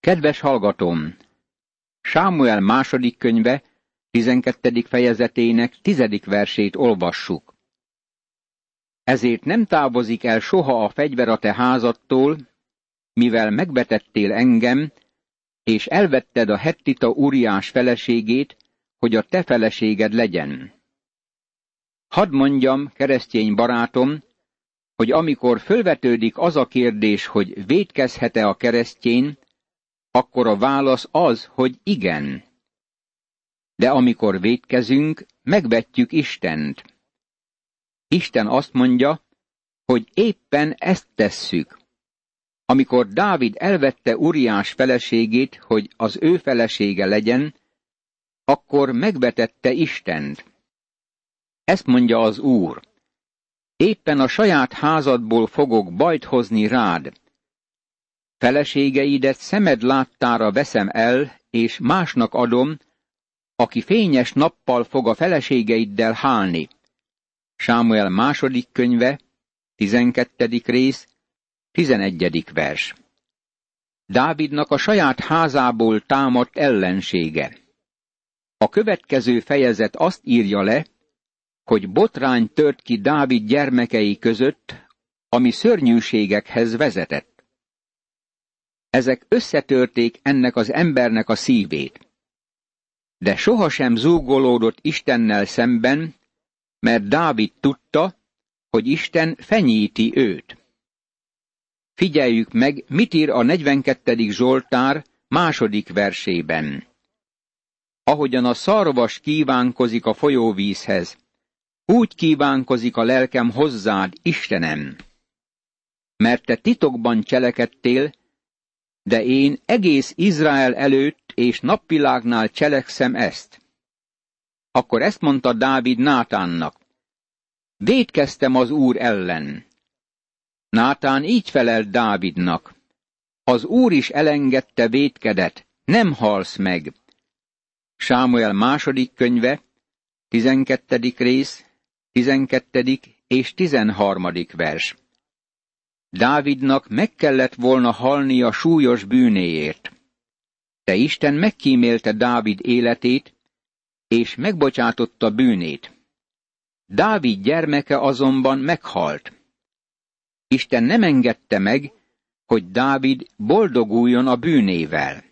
Kedves hallgatóm! Sámuel második könyve, 12. fejezetének tizedik versét olvassuk. Ezért nem távozik el soha a fegyver a te házadtól, mivel megbetettél engem, és elvetted a hettita úriás feleségét, hogy a te feleséged legyen. Hadd mondjam, keresztény barátom, hogy amikor fölvetődik az a kérdés, hogy védkezhet-e a keresztjén, akkor a válasz az, hogy igen. De amikor védkezünk, megvetjük Istent. Isten azt mondja, hogy éppen ezt tesszük. Amikor Dávid elvette Uriás feleségét, hogy az ő felesége legyen, akkor megvetette Istent. Ezt mondja az Úr. Éppen a saját házadból fogok bajt hozni rád. Feleségeidet szemed láttára veszem el, és másnak adom, aki fényes nappal fog a feleségeiddel hálni. Sámuel második könyve, tizenkettedik rész, tizenegyedik vers. Dávidnak a saját házából támadt ellensége. A következő fejezet azt írja le, hogy botrány tört ki Dávid gyermekei között, ami szörnyűségekhez vezetett. Ezek összetörték ennek az embernek a szívét. De sohasem zúgolódott Istennel szemben, mert Dávid tudta, hogy Isten fenyíti őt. Figyeljük meg, mit ír a 42. Zsoltár második versében. Ahogyan a szarvas kívánkozik a folyóvízhez, úgy kívánkozik a lelkem hozzád, Istenem. Mert te titokban cselekedtél, de én egész Izrael előtt és napvilágnál cselekszem ezt. Akkor ezt mondta Dávid Nátánnak. Védkeztem az úr ellen. Nátán így felelt Dávidnak. Az úr is elengedte védkedet, nem halsz meg. Sámuel második könyve, tizenkettedik rész, tizenkettedik és tizenharmadik vers. Dávidnak meg kellett volna halni a súlyos bűnéért. De Isten megkímélte Dávid életét, és megbocsátotta bűnét. Dávid gyermeke azonban meghalt. Isten nem engedte meg, hogy Dávid boldoguljon a bűnével.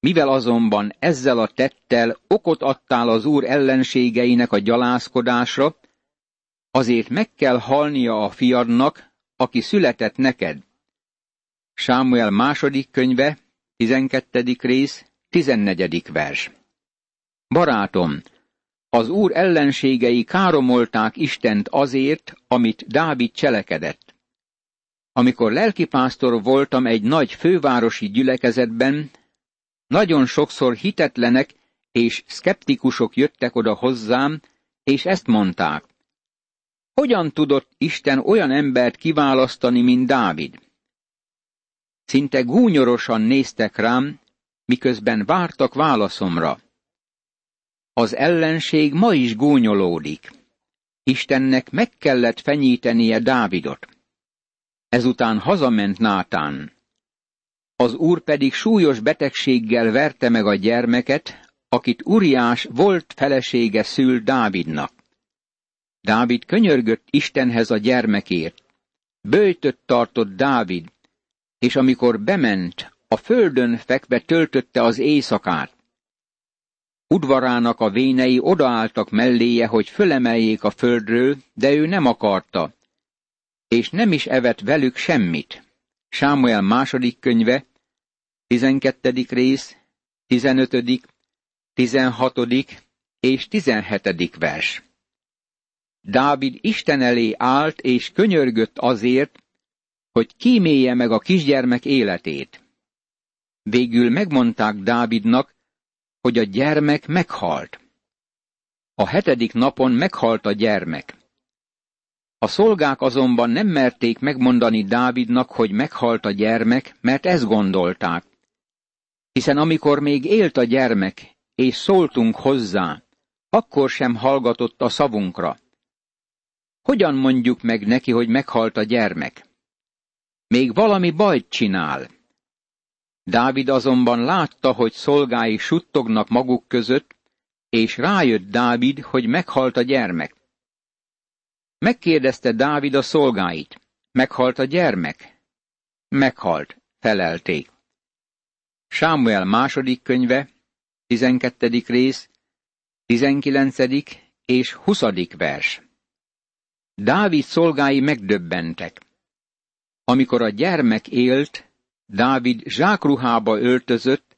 Mivel azonban ezzel a tettel okot adtál az úr ellenségeinek a gyalázkodásra, azért meg kell halnia a fiadnak, aki született neked. Sámuel második könyve, 12. rész, 14. vers. Barátom, az úr ellenségei káromolták Istent azért, amit Dávid cselekedett. Amikor lelkipásztor voltam egy nagy fővárosi gyülekezetben, nagyon sokszor hitetlenek és szkeptikusok jöttek oda hozzám, és ezt mondták. Hogyan tudott Isten olyan embert kiválasztani, mint Dávid? Szinte gúnyorosan néztek rám, miközben vártak válaszomra. Az ellenség ma is gúnyolódik. Istennek meg kellett fenyítenie Dávidot. Ezután hazament Nátán. Az úr pedig súlyos betegséggel verte meg a gyermeket, akit Uriás volt felesége szül Dávidnak. Dávid könyörgött Istenhez a gyermekért. Bőjtött tartott Dávid, és amikor bement, a földön fekve töltötte az éjszakát. Udvarának a vénei odaálltak melléje, hogy fölemeljék a földről, de ő nem akarta, és nem is evett velük semmit. Sámuel második könyve, 12. rész, 15., 16. és 17. vers. Dávid Isten elé állt és könyörgött azért, hogy kímélje meg a kisgyermek életét. Végül megmondták Dávidnak, hogy a gyermek meghalt. A hetedik napon meghalt a gyermek. A szolgák azonban nem merték megmondani Dávidnak, hogy meghalt a gyermek, mert ezt gondolták. Hiszen amikor még élt a gyermek, és szóltunk hozzá, akkor sem hallgatott a szavunkra. Hogyan mondjuk meg neki, hogy meghalt a gyermek? Még valami bajt csinál. Dávid azonban látta, hogy szolgái suttognak maguk között, és rájött Dávid, hogy meghalt a gyermek. Megkérdezte Dávid a szolgáit, meghalt a gyermek? Meghalt, felelték. Sámuel második könyve, 12. rész, 19. és 20. vers. Dávid szolgái megdöbbentek. Amikor a gyermek élt, Dávid zsákruhába öltözött,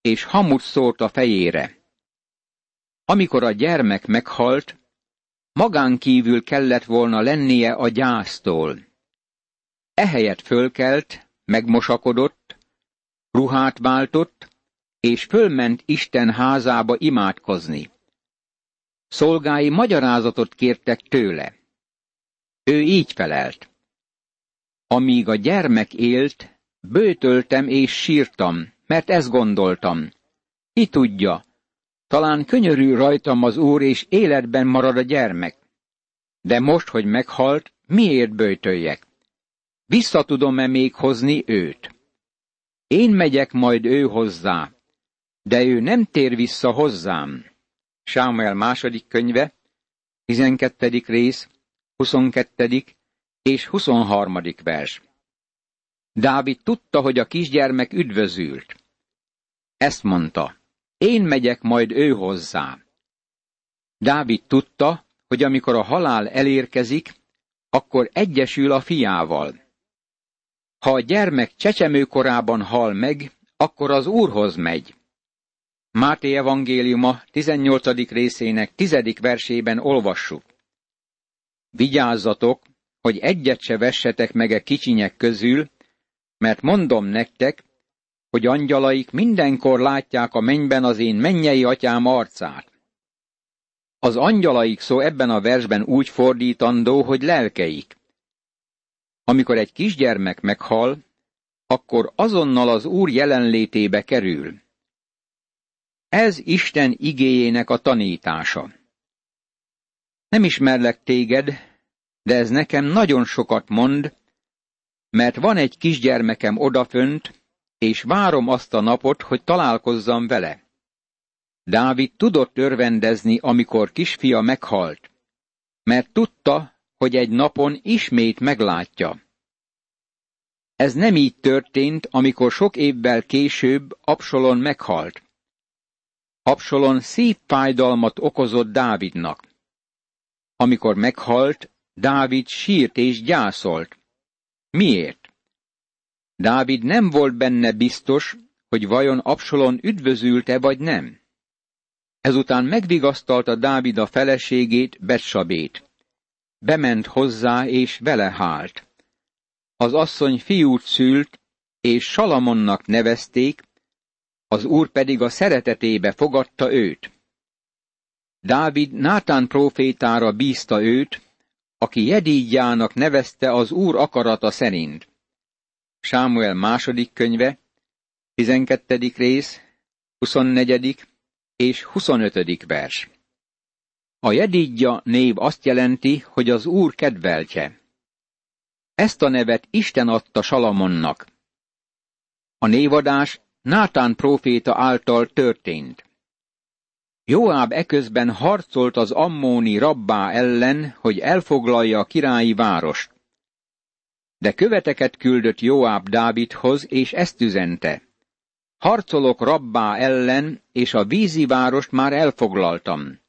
és hamut szórt a fejére. Amikor a gyermek meghalt, magán kívül kellett volna lennie a gyásztól. Ehelyett fölkelt, megmosakodott, ruhát váltott, és fölment Isten házába imádkozni. Szolgái magyarázatot kértek tőle. Ő így felelt. Amíg a gyermek élt, bőtöltem és sírtam, mert ezt gondoltam. Ki tudja, talán könyörű rajtam az úr, és életben marad a gyermek. De most, hogy meghalt, miért bőtöljek? Vissza tudom-e még hozni őt? Én megyek majd ő hozzá, de ő nem tér vissza hozzám. Sámuel második könyve, 12. rész, 22. és 23. vers. Dávid tudta, hogy a kisgyermek üdvözült. Ezt mondta, én megyek majd ő hozzá. Dávid tudta, hogy amikor a halál elérkezik, akkor egyesül a fiával. Ha a gyermek csecsemőkorában hal meg, akkor az Úrhoz megy. Máté evangéliuma 18. részének 10. versében olvassuk. Vigyázzatok, hogy egyet se vessetek meg a e kicsinyek közül, mert mondom nektek, hogy angyalaik mindenkor látják a mennyben az én mennyei atyám arcát. Az angyalaik szó ebben a versben úgy fordítandó, hogy lelkeik. Amikor egy kisgyermek meghal, akkor azonnal az Úr jelenlétébe kerül. Ez Isten igéjének a tanítása. Nem ismerlek téged, de ez nekem nagyon sokat mond, mert van egy kisgyermekem odafönt, és várom azt a napot, hogy találkozzam vele. Dávid tudott örvendezni, amikor kisfia meghalt, mert tudta, hogy egy napon ismét meglátja. Ez nem így történt, amikor sok évvel később Absalon meghalt. Absalon szívfájdalmat okozott Dávidnak. Amikor meghalt, Dávid sírt és gyászolt. Miért? Dávid nem volt benne biztos, hogy vajon Absalon üdvözülte vagy nem. Ezután megvigasztalta Dávid a feleségét, Betsabét. Bement hozzá, és vele hált. Az asszony fiút szült, és Salamonnak nevezték, az úr pedig a szeretetébe fogadta őt. Dávid Nátán profétára bízta őt, aki Jedígyának nevezte az úr akarata szerint. Sámuel második könyve, 12. rész, 24. és 25. vers. A Jedígya név azt jelenti, hogy az úr kedveltje. Ezt a nevet Isten adta Salamonnak. A névadás Nátán próféta által történt. Joáb eközben harcolt az ammóni rabbá ellen, hogy elfoglalja a királyi várost. De követeket küldött Joáb Dávidhoz, és ezt üzente. Harcolok rabbá ellen, és a vízi várost már elfoglaltam.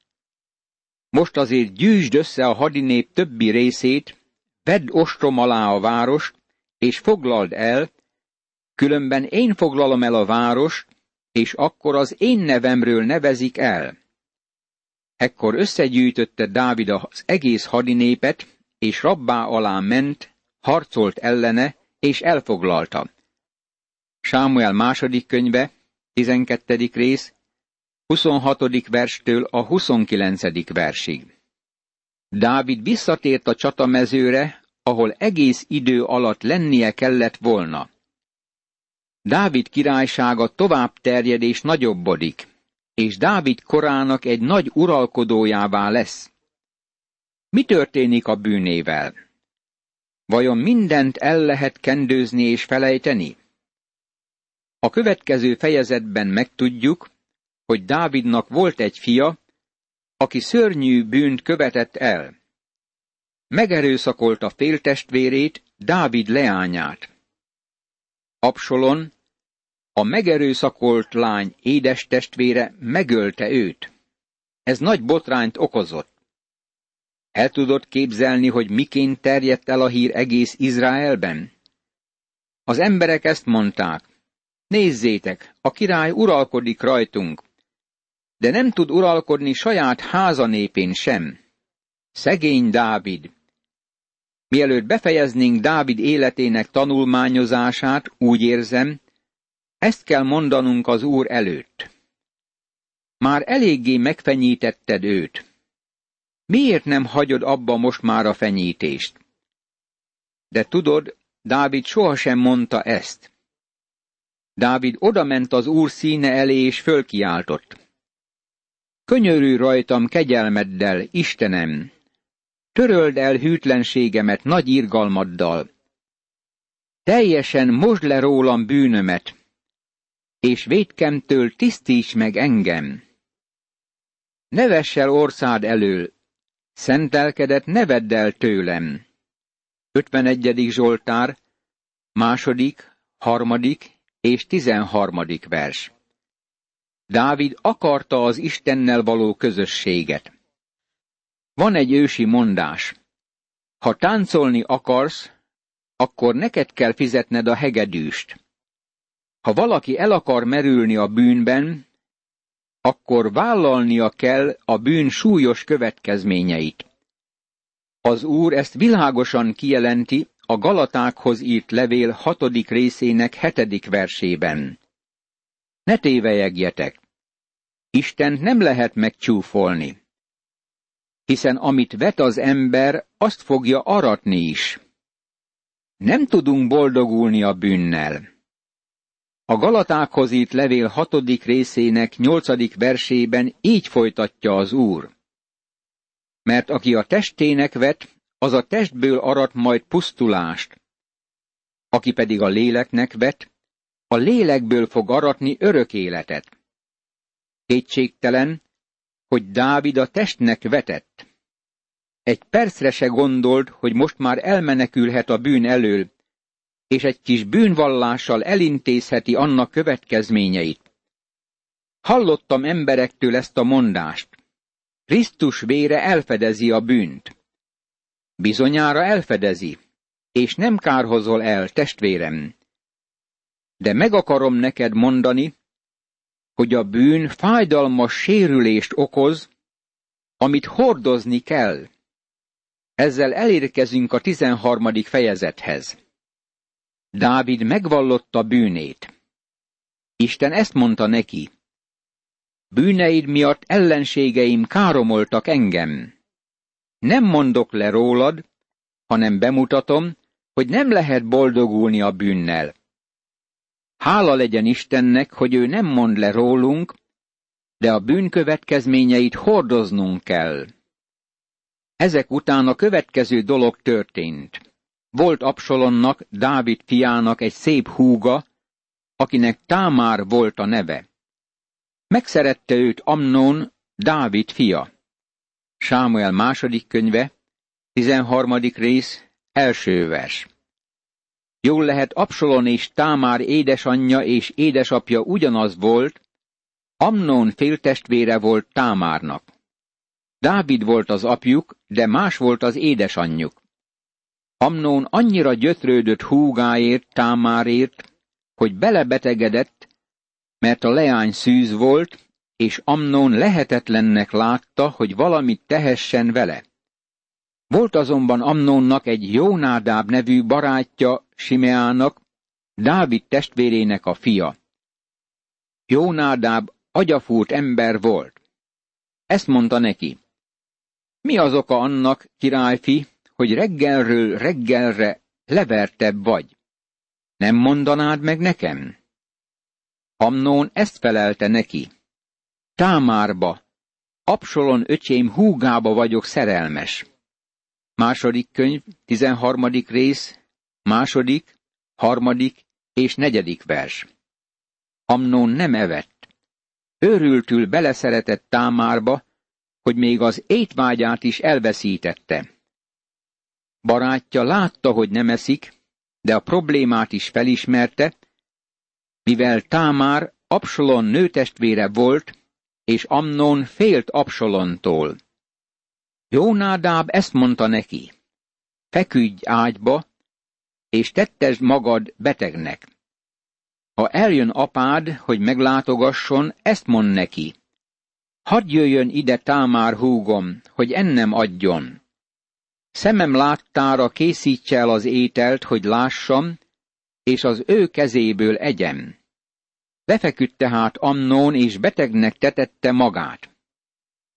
Most azért gyűjtsd össze a hadinép többi részét, vedd ostrom alá a várost, és foglald el, különben én foglalom el a várost, és akkor az én nevemről nevezik el. Ekkor összegyűjtötte Dávid az egész hadinépet, és rabbá alá ment, harcolt ellene, és elfoglalta. Sámuel második könyve, 12. rész, 26. verstől a 29. versig. Dávid visszatért a csatamezőre, ahol egész idő alatt lennie kellett volna. Dávid királysága tovább terjed és nagyobbodik, és Dávid korának egy nagy uralkodójává lesz. Mi történik a bűnével? Vajon mindent el lehet kendőzni és felejteni? A következő fejezetben megtudjuk, hogy Dávidnak volt egy fia, aki szörnyű bűnt követett el. Megerőszakolta féltestvérét, Dávid leányát. Absolon, a megerőszakolt lány édes testvére megölte őt. Ez nagy botrányt okozott. El tudod képzelni, hogy miként terjedt el a hír egész Izraelben? Az emberek ezt mondták. Nézzétek, a király uralkodik rajtunk, de nem tud uralkodni saját háza népén sem. Szegény Dávid. Mielőtt befejeznénk Dávid életének tanulmányozását, úgy érzem, ezt kell mondanunk az Úr előtt. Már eléggé megfenyítetted őt. Miért nem hagyod abba most már a fenyítést? De tudod, Dávid sohasem mondta ezt. Dávid odament az úr színe elé és fölkiáltott. Könyörű rajtam kegyelmeddel, Istenem! Töröld el hűtlenségemet nagy irgalmaddal. Teljesen mosd le rólam bűnömet, és védkemtől tisztíts meg engem. Ne el orszád elől, szentelkedett ne el tőlem. 51. Zsoltár, második, harmadik és tizenharmadik vers. Dávid akarta az Istennel való közösséget. Van egy ősi mondás. Ha táncolni akarsz, akkor neked kell fizetned a hegedűst. Ha valaki el akar merülni a bűnben, akkor vállalnia kell a bűn súlyos következményeit. Az Úr ezt világosan kijelenti a Galatákhoz írt levél hatodik részének hetedik versében. Ne tévejegjetek! Istent nem lehet megcsúfolni, hiszen amit vet az ember, azt fogja aratni is. Nem tudunk boldogulni a bűnnel. A Galatákhoz írt levél hatodik részének nyolcadik versében így folytatja az Úr. Mert aki a testének vet, az a testből arat majd pusztulást. Aki pedig a léleknek vet, a lélekből fog aratni örök életet. Kétségtelen, hogy Dávid a testnek vetett. Egy percre se gondolt, hogy most már elmenekülhet a bűn elől, és egy kis bűnvallással elintézheti annak következményeit. Hallottam emberektől ezt a mondást. Krisztus vére elfedezi a bűnt. Bizonyára elfedezi, és nem kárhozol el, testvérem. De meg akarom neked mondani, hogy a bűn fájdalmas sérülést okoz, amit hordozni kell. Ezzel elérkezünk a tizenharmadik fejezethez. Dávid megvallotta bűnét. Isten ezt mondta neki. Bűneid miatt ellenségeim káromoltak engem. Nem mondok le rólad, hanem bemutatom, hogy nem lehet boldogulni a bűnnel. Hála legyen Istennek, hogy ő nem mond le rólunk, de a bűn következményeit hordoznunk kell. Ezek után a következő dolog történt. Volt Absolonnak, Dávid fiának egy szép húga, akinek Támár volt a neve. Megszerette őt Amnon, Dávid fia. Sámuel második könyve, 13. rész, első vers. Jól lehet Absolon és Támár édesanyja és édesapja ugyanaz volt, Amnon féltestvére volt Támárnak. Dávid volt az apjuk, de más volt az édesanyjuk. Amnón annyira gyötrődött húgáért, Támárért, hogy belebetegedett, mert a leány szűz volt, és Amnón lehetetlennek látta, hogy valamit tehessen vele. Volt azonban Amnónnak egy Jónádáb nevű barátja Simeának, Dávid testvérének a fia. Jónádáb agyafúrt ember volt. Ezt mondta neki. Mi az oka annak, királyfi, hogy reggelről reggelre levertebb vagy? Nem mondanád meg nekem? Amnón ezt felelte neki. Támárba, Absolon öcsém húgába vagyok szerelmes. Második könyv, tizenharmadik rész, második, harmadik és negyedik vers. Amnón nem evett. Őrültül beleszeretett támárba, hogy még az étvágyát is elveszítette. Barátja látta, hogy nem eszik, de a problémát is felismerte, mivel Támár Absalon nőtestvére volt, és Amnon félt Absalontól. Jónádáb ezt mondta neki, feküdj ágyba, és tettesd magad betegnek. Ha eljön apád, hogy meglátogasson, ezt mond neki. Hadd jöjjön ide Támár húgom, hogy ennem adjon. Szemem láttára készítse el az ételt, hogy lássam, és az ő kezéből egyem. Befeküdt tehát Amnón, és betegnek tetette magát.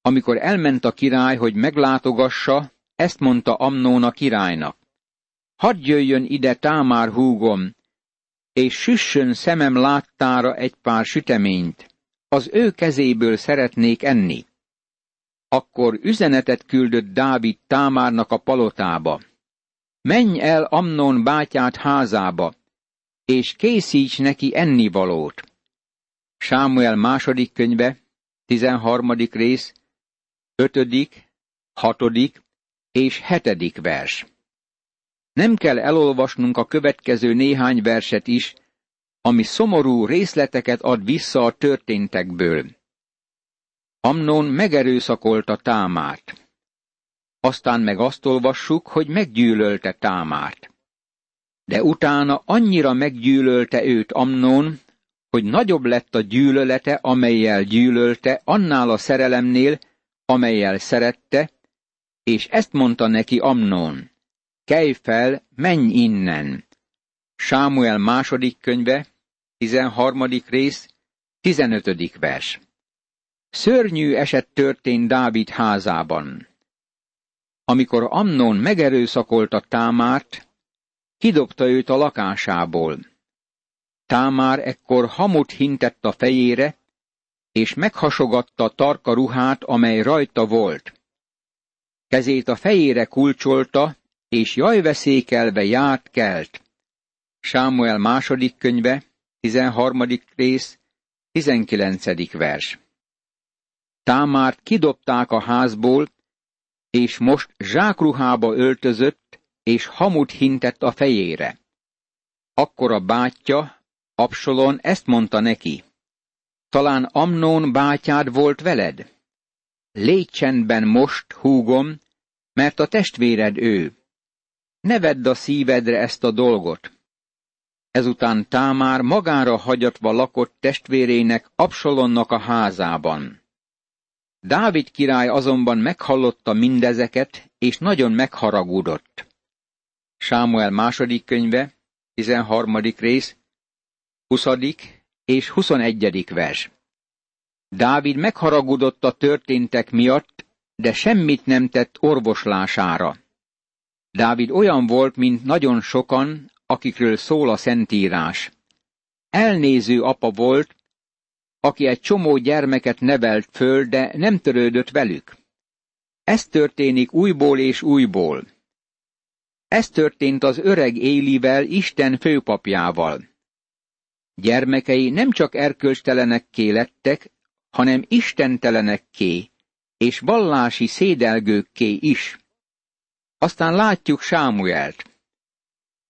Amikor elment a király, hogy meglátogassa, ezt mondta Amnón a királynak. Hadd jöjjön ide Támár húgom, és süssön szemem láttára egy pár süteményt. Az ő kezéből szeretnék enni. Akkor üzenetet küldött Dávid Támárnak a palotába. Menj el Amnon bátyát házába, és készíts neki ennivalót. Sámuel második könyve, tizenharmadik rész, ötödik, hatodik és hetedik vers. Nem kell elolvasnunk a következő néhány verset is, ami szomorú részleteket ad vissza a történtekből. Amnon megerőszakolta Támárt. Aztán meg azt olvassuk, hogy meggyűlölte Támárt. De utána annyira meggyűlölte őt Amnon, hogy nagyobb lett a gyűlölete, amelyel gyűlölte, annál a szerelemnél, amelyel szerette, és ezt mondta neki Amnon. Kelj fel, menj innen! Sámuel második könyve, 13. rész, 15. vers. Szörnyű eset történt Dávid házában. Amikor Amnon megerőszakolta Támárt, kidobta őt a lakásából. Támár ekkor hamut hintett a fejére, és meghasogatta tarka ruhát, amely rajta volt. Kezét a fejére kulcsolta, és jajveszékelve járt kelt. Sámuel második könyve, 13. rész, 19. vers. Támárt kidobták a házból, és most zsákruhába öltözött, és hamut hintett a fejére. Akkor a bátyja, Absalon ezt mondta neki. Talán Amnón bátyád volt veled? Légy csendben most, húgom, mert a testvéred ő. Ne vedd a szívedre ezt a dolgot. Ezután Támár magára hagyatva lakott testvérének Absalonnak a házában. Dávid király azonban meghallotta mindezeket, és nagyon megharagudott. Sámuel második könyve, 13. rész, 20. és 21. vers. Dávid megharagudott a történtek miatt, de semmit nem tett orvoslására. Dávid olyan volt, mint nagyon sokan, akikről szól a Szentírás. Elnéző apa volt, aki egy csomó gyermeket nevelt föl, de nem törődött velük. Ez történik újból és újból. Ez történt az öreg Élivel, Isten főpapjával. Gyermekei nem csak erkölcstelenekké lettek, hanem istentelenekké, és vallási szédelgőkké is. Aztán látjuk Sámuelt.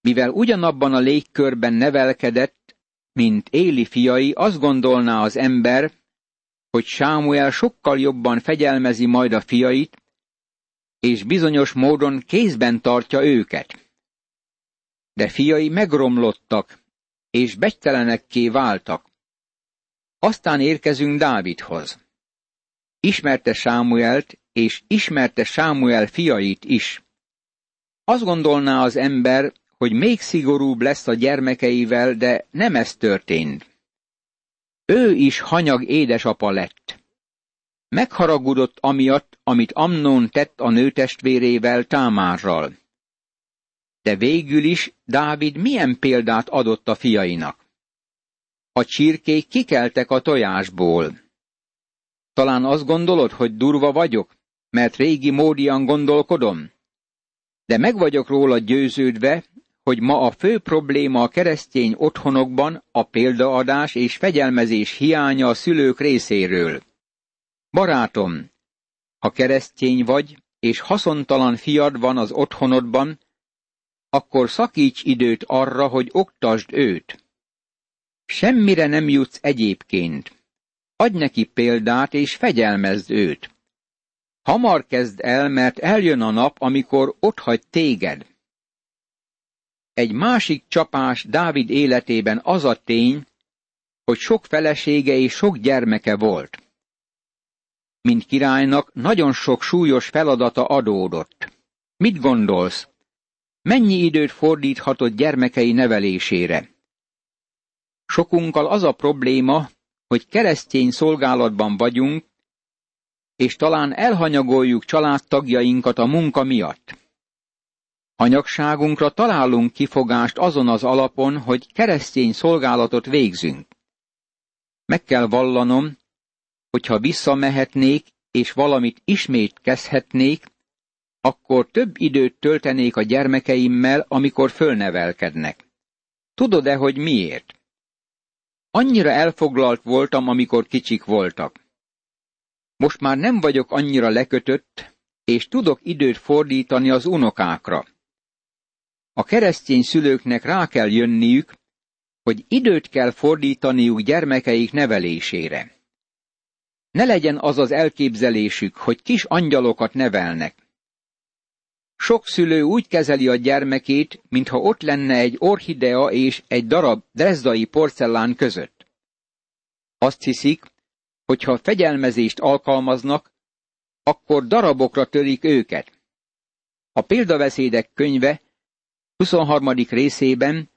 Mivel ugyanabban a légkörben nevelkedett, mint Éli fiai, azt gondolná az ember, hogy Sámuel sokkal jobban fegyelmezi majd a fiait, és bizonyos módon kézben tartja őket. De fiai megromlottak, és becstelenekké váltak. Aztán érkezünk Dávidhoz. Ismerte Sámuelt, és ismerte Sámuel fiait is. Azt gondolná az ember, hogy még szigorúbb lesz a gyermekeivel, de nem ez történt. Ő is hanyag édesapa lett. Megharagudott amiatt, amit Amnon tett a nőtestvérével Támárral. De végül is Dávid milyen példát adott a fiainak? A csirkék kikeltek a tojásból. Talán azt gondolod, hogy durva vagyok, mert régi módian gondolkodom? De meg vagyok róla győződve, hogy ma a fő probléma a keresztény otthonokban a példaadás és fegyelmezés hiánya a szülők részéről. Barátom, ha keresztény vagy, és haszontalan fiad van az otthonodban, akkor szakíts időt arra, hogy oktasd őt. Semmire nem jutsz egyébként. Adj neki példát, és fegyelmezd őt. Hamar kezd el, mert eljön a nap, amikor otthagy téged. Egy másik csapás Dávid életében az a tény, hogy sok felesége és sok gyermeke volt. Mint királynak nagyon sok súlyos feladata adódott. Mit gondolsz? Mennyi időt fordíthatott gyermekei nevelésére? Sokunkkal az a probléma, hogy keresztény szolgálatban vagyunk, és talán elhanyagoljuk családtagjainkat a munka miatt. Anyagságunkra találunk kifogást azon az alapon, hogy keresztény szolgálatot végzünk. Meg kell vallanom, hogyha visszamehetnék, és valamit ismét kezdhetnék, akkor több időt töltenék a gyermekeimmel, amikor fölnevelkednek. Tudod-e, hogy miért? Annyira elfoglalt voltam, amikor kicsik voltak. Most már nem vagyok annyira lekötött, és tudok időt fordítani az unokákra. A keresztény szülőknek rá kell jönniük, hogy időt kell fordítaniuk gyermekeik nevelésére. Ne legyen az az elképzelésük, hogy kis angyalokat nevelnek. Sok szülő úgy kezeli a gyermekét, mintha ott lenne egy orchidea és egy darab drezdai porcelán között. Azt hiszik, hogy ha fegyelmezést alkalmaznak, akkor darabokra törik őket. A példaveszédek könyve 23. részében,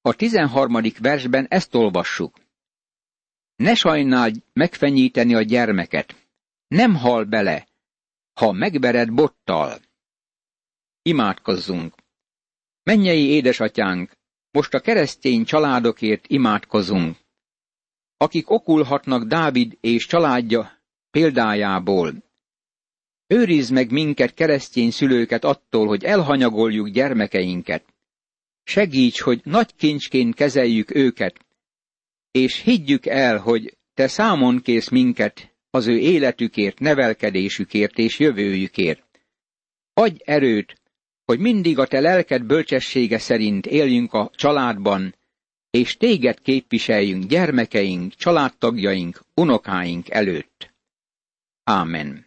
a 13. versben ezt olvassuk. Ne sajnáld megfenyíteni a gyermeket. Nem hal bele, ha megvered bottal. Imádkozzunk. Mennyei édesatyánk, most a keresztény családokért imádkozunk, akik okulhatnak Dávid és családja példájából. Őrizd meg minket, keresztény szülőket attól, hogy elhanyagoljuk gyermekeinket. Segíts, hogy nagy kincsként kezeljük őket, és higgyük el, hogy te számon kész minket az ő életükért, nevelkedésükért és jövőjükért. Adj erőt, hogy mindig a te lelked bölcsessége szerint éljünk a családban, és téged képviseljünk gyermekeink, családtagjaink, unokáink előtt. Ámen.